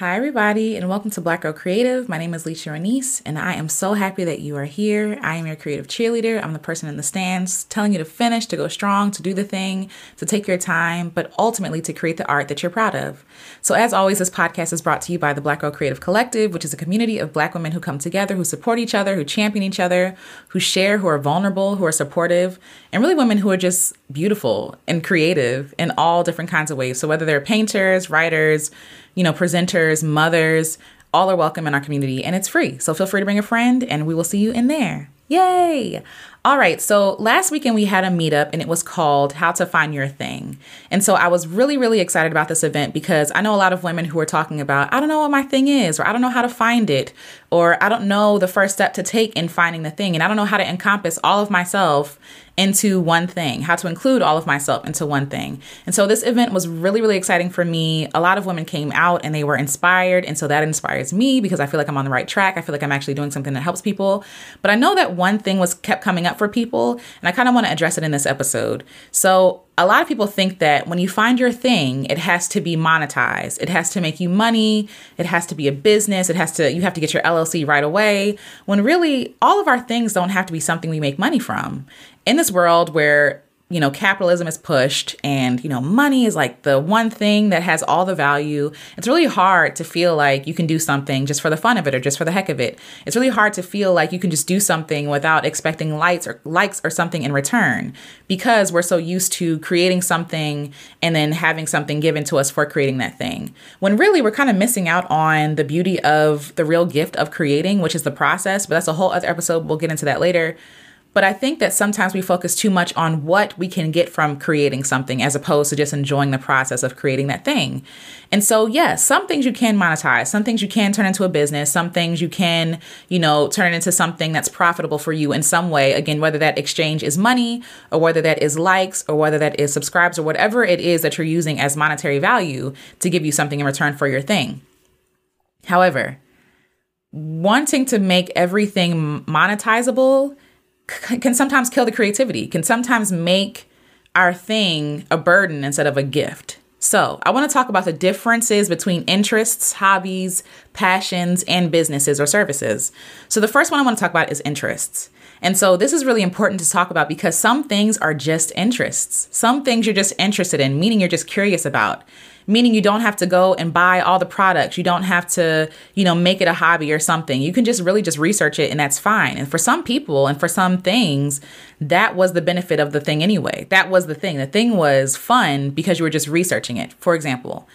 Hi, everybody, and welcome to Black Girl Creative. My name is Alecia Renece, and I am so happy that you are here. I am your creative cheerleader. I'm the person in the stands telling you to finish, to go strong, to do the thing, to take your time, but ultimately to create the art that you're proud of. So, as always, this podcast is brought to you by the Black Girl Creative Collective, which is a community of Black women who come together, who support each other, who champion each other, who share, who are vulnerable, who are supportive, and really women who are just beautiful and creative in all different kinds of ways. So, whether they're painters, writers, you know, presenters, mothers, all are welcome in our community and it's free. So feel free to bring a friend and we will see you in there. Yay! All right, so last weekend we had a meetup and it was called How to Find Your Thing. And so I was really, really excited about this event because I know a lot of women who are talking about, I don't know what my thing is, or I don't know how to find it, or I don't know the first step to take in finding the thing, and I don't know how to encompass all of myself into one thing, how to include all of myself into one thing. And so this event was really, really exciting for me. A lot of women came out and they were inspired. And so that inspires me because I feel like I'm on the right track. I feel like I'm actually doing something that helps people. But I know that one thing was kept coming up for people, and I kind of want to address it in this episode. So a lot of people think that when you find your thing, it has to be monetized. It has to make you money. It has to be a business. It has to, you have to get your LLC right away. When really, all of our things don't have to be something we make money from in this world where you know capitalism is pushed and you know money is like the one thing that has all the value it's really hard to feel like you can do something just for the fun of it or just for the heck of it. It's really hard to feel like you can just do something without expecting likes or likes or something in return because we're so used to creating something and then having something given to us for creating that thing. When really we're kind of missing out on the beauty of the real gift of creating which is the process but that's a whole other episode. We'll get into that later but I think that sometimes we focus too much on what we can get from creating something as opposed to just enjoying the process of creating that thing. And so, yes, some things you can monetize, some things you can turn into a business, some things you can, you know, turn into something that's profitable for you in some way. Again, whether that exchange is money or whether that is likes or whether that is subscribes or whatever it is that you're using as monetary value to give you something in return for your thing. However, wanting to make everything monetizable can sometimes kill the creativity, can sometimes make our thing a burden instead of a gift. So, I want to talk about the differences between interests, hobbies, passions, and businesses or services. So, the first one I want to talk about is interests. And so, this is really important to talk about because some things are just interests. Some things you're just interested in, meaning you're just curious about meaning you don't have to go and buy all the products. You don't have to, you know, make it a hobby or something. You can just really just research it and that's fine. And for some people and for some things, that was the benefit of the thing anyway. That was the thing. The thing was fun because you were just researching it. For example,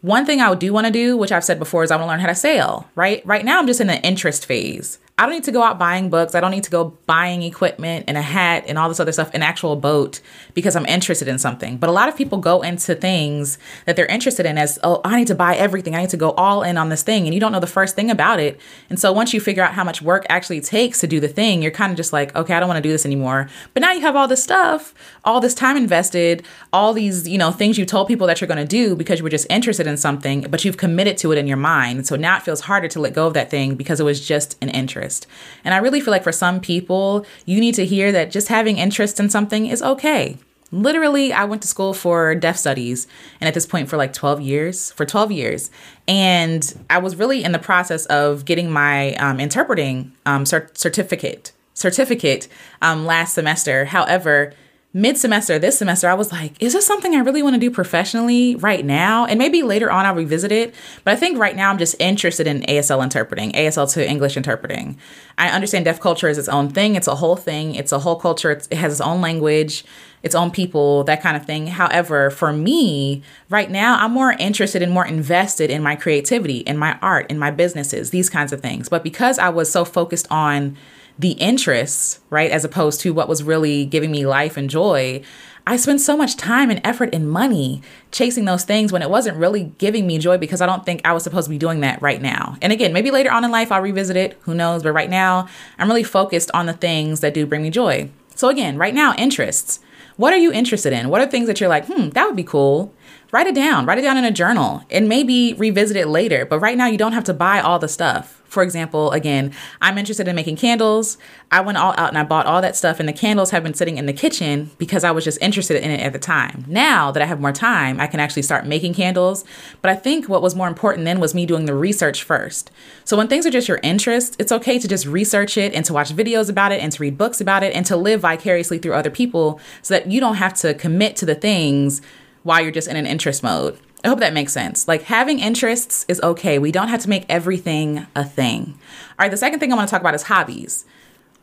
one thing I do want to do, which I've said before, is I want to learn how to sail, right? Right now, I'm just in the interest phase. I don't need to go out buying books. I don't need to go buying equipment and a hat and all this other stuff, an actual boat, because I'm interested in something. But a lot of people go into things that they're interested in as, oh, I need to buy everything. I need to go all in on this thing. And you don't know the first thing about it. And so once you figure out how much work actually takes to do the thing, you're kind of just like, okay, I don't want to do this anymore. But now you have all this stuff, all this time invested, all these, you know, things you told people that you're going to do because you were just interested in something, but you've committed to it in your mind. So now it feels harder to let go of that thing because it was just an interest interest. And I really feel like for some people, you need to hear that just having interest in something is okay. Literally, I went to school for deaf studies and at this point for like 12 years, for 12 years. And I was really in the process of getting my um, interpreting um, cert- certificate certificate um, last semester. However, mid semester, this semester, I was like, is this something I really want to do professionally right now? And maybe later on I'll revisit it. But I think right now I'm just interested in ASL interpreting, ASL to English interpreting. I understand deaf culture is its own thing, it's a whole thing, it's a whole culture, it's, it has its own language, its own people, that kind of thing. However, for me, right now, I'm more interested and more invested in my creativity, in my art, in my businesses, these kinds of things. But because I was so focused on the interests, right, as opposed to what was really giving me life and joy, I spent so much time and effort and money chasing those things when it wasn't really giving me joy because I don't think I was supposed to be doing that right now. And again, maybe later on in life I'll revisit it, who knows, but right now I'm really focused on the things that do bring me joy. So again, right now, interests. What are you interested in? What are things that you're like, hmm, that would be cool? Write it down, write it down in a journal, and maybe revisit it later. But right now, you don't have to buy all the stuff. For example, again, I'm interested in making candles. I went all out and I bought all that stuff, and the candles have been sitting in the kitchen because I was just interested in it at the time. Now that I have more time, I can actually start making candles. But I think what was more important then was me doing the research first. So when things are just your interest, it's okay to just research it and to watch videos about it and to read books about it and to live vicariously through other people so that you don't have to commit to the things while you're just in an interest mode. I hope that makes sense. Like having interests is okay. We don't have to make everything a thing. All right, the second thing I want to talk about is hobbies.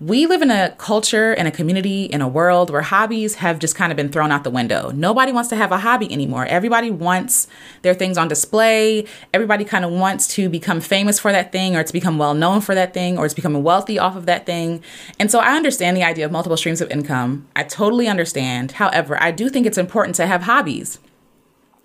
We live in a culture and a community in a world where hobbies have just kind of been thrown out the window. Nobody wants to have a hobby anymore. Everybody wants their things on display. Everybody kind of wants to become famous for that thing or to become well known for that thing or to become wealthy off of that thing. And so I understand the idea of multiple streams of income. I totally understand. However, I do think it's important to have hobbies.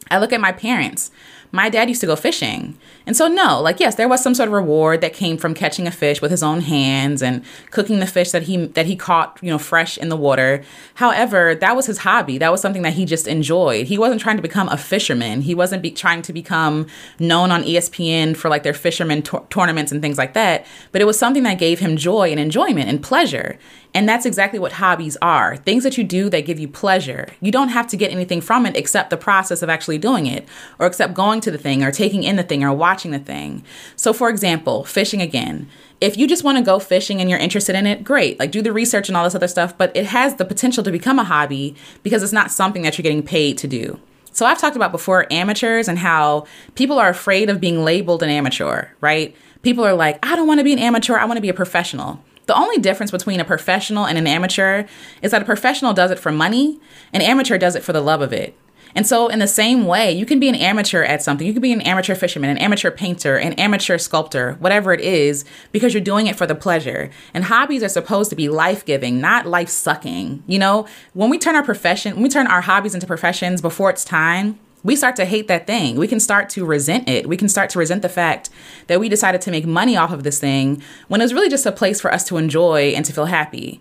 I look at my parents. My dad used to go fishing. And so, no, like, yes, there was some sort of reward that came from catching a fish with his own hands and cooking the fish that he that he caught, you know, fresh in the water. However, that was his hobby. That was something that he just enjoyed. He wasn't trying to become a fisherman. He wasn't be- trying to become known on ESPN for like their fisherman tournaments and things like that. But it was something that gave him joy and enjoyment and pleasure. And that's exactly what hobbies are things that you do that give you pleasure. You don't have to get anything from it except the process of actually doing it, or except going to the thing, or taking in the thing, or watching the thing. So, for example, fishing again. If you just want to go fishing and you're interested in it, great. Like do the research and all this other stuff, but it has the potential to become a hobby because it's not something that you're getting paid to do. So, I've talked about before amateurs and how people are afraid of being labeled an amateur, right? People are like, I don't want to be an amateur, I want to be a professional. The only difference between a professional and an amateur is that a professional does it for money, an amateur does it for the love of it. And so, in the same way, you can be an amateur at something. You can be an amateur fisherman, an amateur painter, an amateur sculptor, whatever it is, because you're doing it for the pleasure. And hobbies are supposed to be life giving, not life sucking. You know, when we turn our profession, when we turn our hobbies into professions before it's time, we start to hate that thing. We can start to resent it. We can start to resent the fact that we decided to make money off of this thing when it was really just a place for us to enjoy and to feel happy.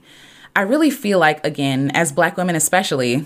I really feel like, again, as Black women especially,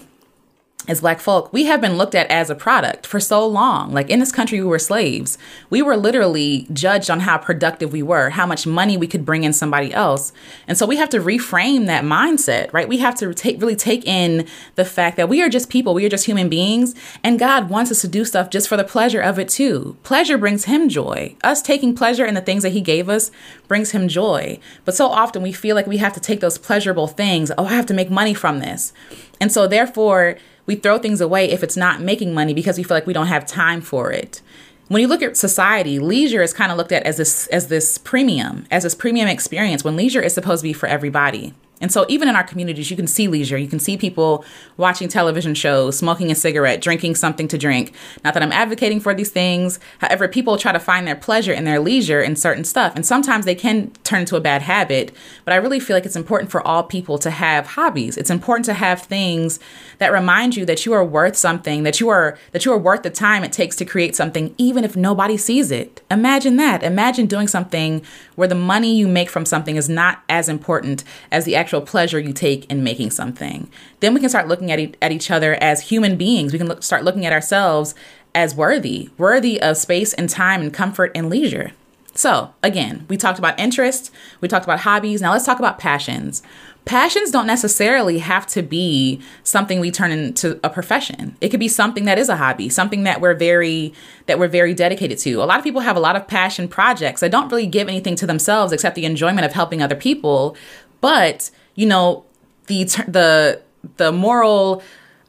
as black folk, we have been looked at as a product for so long. Like in this country, we were slaves. We were literally judged on how productive we were, how much money we could bring in somebody else. And so we have to reframe that mindset, right? We have to take really take in the fact that we are just people, we are just human beings, and God wants us to do stuff just for the pleasure of it too. Pleasure brings him joy. Us taking pleasure in the things that he gave us brings him joy. But so often we feel like we have to take those pleasurable things. Oh, I have to make money from this. And so therefore, we throw things away if it's not making money because we feel like we don't have time for it. When you look at society, leisure is kind of looked at as this as this premium, as this premium experience when leisure is supposed to be for everybody. And so, even in our communities, you can see leisure. You can see people watching television shows, smoking a cigarette, drinking something to drink. Not that I'm advocating for these things. However, people try to find their pleasure in their leisure in certain stuff. And sometimes they can turn into a bad habit. But I really feel like it's important for all people to have hobbies. It's important to have things that remind you that you are worth something, that you are that you are worth the time it takes to create something, even if nobody sees it. Imagine that. Imagine doing something where the money you make from something is not as important as the actual pleasure you take in making something. Then we can start looking at, e- at each other as human beings. We can look, start looking at ourselves as worthy, worthy of space and time and comfort and leisure. So, again, we talked about interests, we talked about hobbies. Now let's talk about passions. Passions don't necessarily have to be something we turn into a profession. It could be something that is a hobby, something that we're very that we're very dedicated to. A lot of people have a lot of passion projects that don't really give anything to themselves except the enjoyment of helping other people, but you know, the the the moral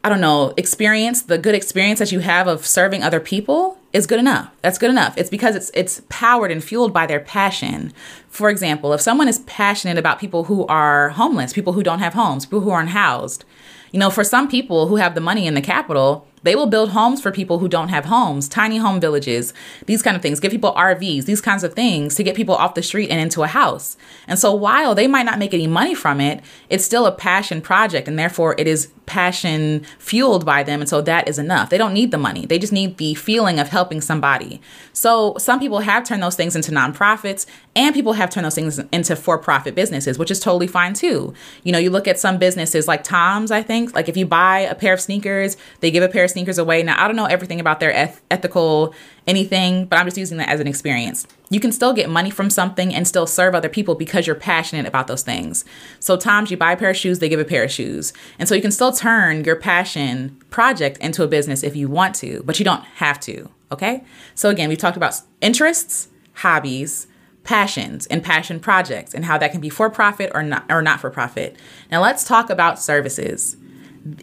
I don't know, experience, the good experience that you have of serving other people is good enough. That's good enough. It's because it's it's powered and fueled by their passion. For example, if someone is passionate about people who are homeless, people who don't have homes, people who are unhoused, you know, for some people who have the money in the capital, they will build homes for people who don't have homes, tiny home villages, these kind of things, give people RVs, these kinds of things to get people off the street and into a house. And so while they might not make any money from it, it's still a passion project and therefore it is passion fueled by them. And so that is enough. They don't need the money, they just need the feeling of helping somebody. So some people have turned those things into nonprofits and people have turned those things into for profit businesses, which is totally fine too. You know, you look at some businesses like Tom's, I think, like if you buy a pair of sneakers, they give a pair of sneakers away. Now, I don't know everything about their eth- ethical anything, but I'm just using that as an experience. You can still get money from something and still serve other people because you're passionate about those things. So, times you buy a pair of shoes, they give a pair of shoes. And so you can still turn your passion project into a business if you want to, but you don't have to. Okay. So, again, we've talked about interests, hobbies, passions and passion projects and how that can be for profit or not or not for profit. Now let's talk about services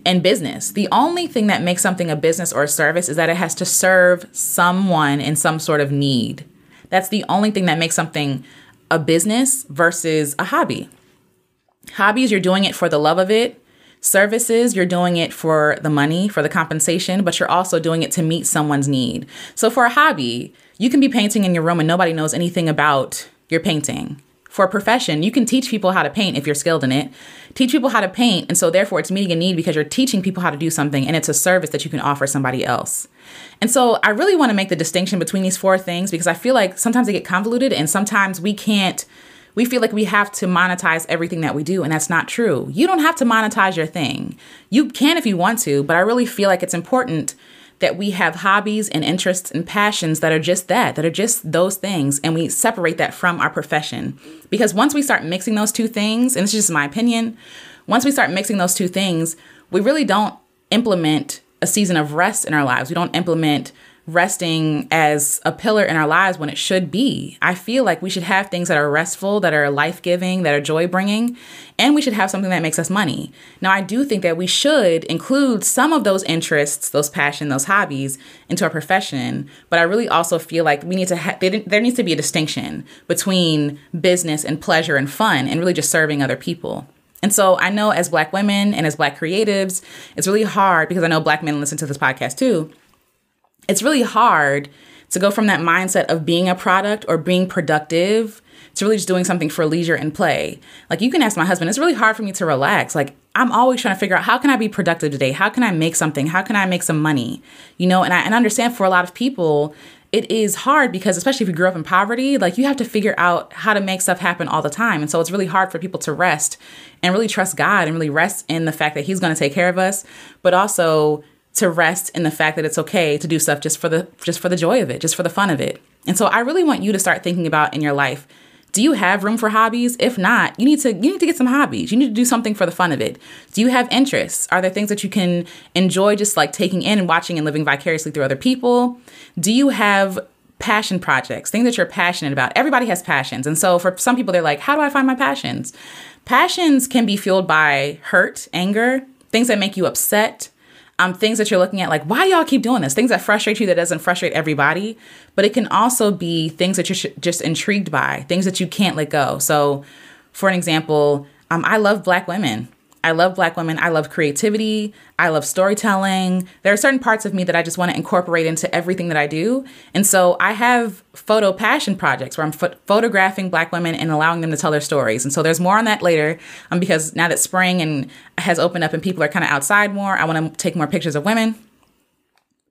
and business. The only thing that makes something a business or a service is that it has to serve someone in some sort of need. That's the only thing that makes something a business versus a hobby. Hobbies, you're doing it for the love of it. Services, you're doing it for the money, for the compensation, but you're also doing it to meet someone's need. So for a hobby, you can be painting in your room and nobody knows anything about your painting for a profession, you can teach people how to paint if you're skilled in it. Teach people how to paint, and so therefore it's meeting a need because you're teaching people how to do something and it's a service that you can offer somebody else. And so I really want to make the distinction between these four things because I feel like sometimes they get convoluted and sometimes we can't we feel like we have to monetize everything that we do, and that's not true. You don't have to monetize your thing. You can if you want to, but I really feel like it's important that we have hobbies and interests and passions that are just that, that are just those things, and we separate that from our profession. Because once we start mixing those two things, and this is just my opinion, once we start mixing those two things, we really don't implement a season of rest in our lives. We don't implement resting as a pillar in our lives when it should be. I feel like we should have things that are restful, that are life giving, that are joy bringing, and we should have something that makes us money. Now, I do think that we should include some of those interests, those passion, those hobbies into our profession, but I really also feel like we need to ha- there needs to be a distinction between business and pleasure and fun and really just serving other people. And so I know as black women and as black creatives, it's really hard because I know black men listen to this podcast too it's really hard to go from that mindset of being a product or being productive to really just doing something for leisure and play. Like you can ask my husband, it's really hard for me to relax. Like I'm always trying to figure out how can I be productive today? How can I make something? How can I make some money? You know, and I and understand for a lot of people, it is hard because especially if you grew up in poverty, like you have to figure out how to make stuff happen all the time. And so it's really hard for people to rest and really trust God and really rest in the fact that he's going to take care of us, but also to rest in the fact that it's okay to do stuff just for the just for the joy of it, just for the fun of it. And so I really want you to start thinking about in your life, do you have room for hobbies? If not, you need to you need to get some hobbies. You need to do something for the fun of it. Do you have interests? Are there things that you can enjoy just like taking in and watching and living vicariously through other people? Do you have passion projects, things that you're passionate about? Everybody has passions. And so for some people they're like, how do I find my passions? Passions can be fueled by hurt, anger, things that make you upset, um, things that you're looking at, like why y'all keep doing this, things that frustrate you that doesn't frustrate everybody, but it can also be things that you're sh- just intrigued by, things that you can't let go. So, for an example, um, I love Black women. I love Black women. I love creativity. I love storytelling. There are certain parts of me that I just want to incorporate into everything that I do. And so I have photo passion projects where I'm ph- photographing Black women and allowing them to tell their stories. And so there's more on that later um, because now that spring and has opened up and people are kind of outside more, I want to take more pictures of women.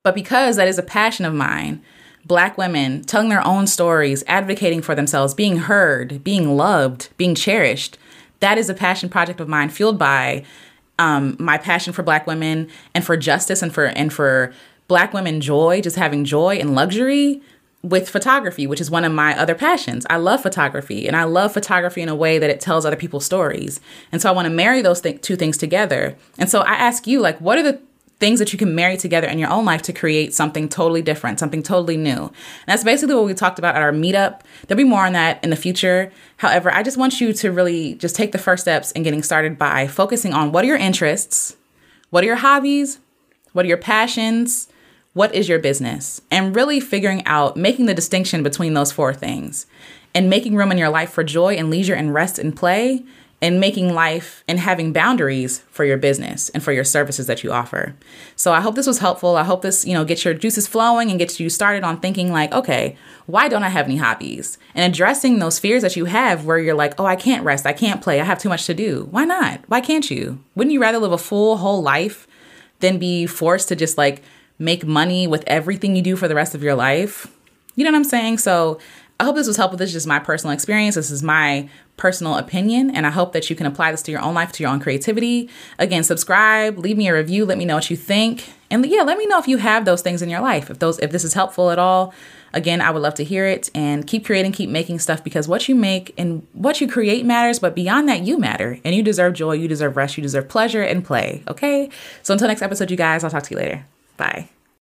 But because that is a passion of mine, Black women telling their own stories, advocating for themselves, being heard, being loved, being cherished that is a passion project of mine fueled by um, my passion for black women and for justice and for and for black women joy just having joy and luxury with photography which is one of my other passions. I love photography and i love photography in a way that it tells other people's stories. And so i want to marry those th- two things together. And so i ask you like what are the things that you can marry together in your own life to create something totally different, something totally new. And that's basically what we talked about at our meetup. There'll be more on that in the future. However, I just want you to really just take the first steps in getting started by focusing on what are your interests, what are your hobbies, what are your passions, what is your business, and really figuring out making the distinction between those four things and making room in your life for joy and leisure and rest and play and making life and having boundaries for your business and for your services that you offer. So I hope this was helpful. I hope this, you know, gets your juices flowing and gets you started on thinking like, okay, why don't I have any hobbies? And addressing those fears that you have where you're like, oh, I can't rest, I can't play, I have too much to do. Why not? Why can't you? Wouldn't you rather live a full whole life than be forced to just like make money with everything you do for the rest of your life? You know what I'm saying? So I hope this was helpful. This is just my personal experience. This is my personal opinion, and I hope that you can apply this to your own life, to your own creativity. Again, subscribe, leave me a review, let me know what you think, and yeah, let me know if you have those things in your life. If those, if this is helpful at all, again, I would love to hear it. And keep creating, keep making stuff because what you make and what you create matters. But beyond that, you matter, and you deserve joy, you deserve rest, you deserve pleasure and play. Okay. So until next episode, you guys, I'll talk to you later. Bye.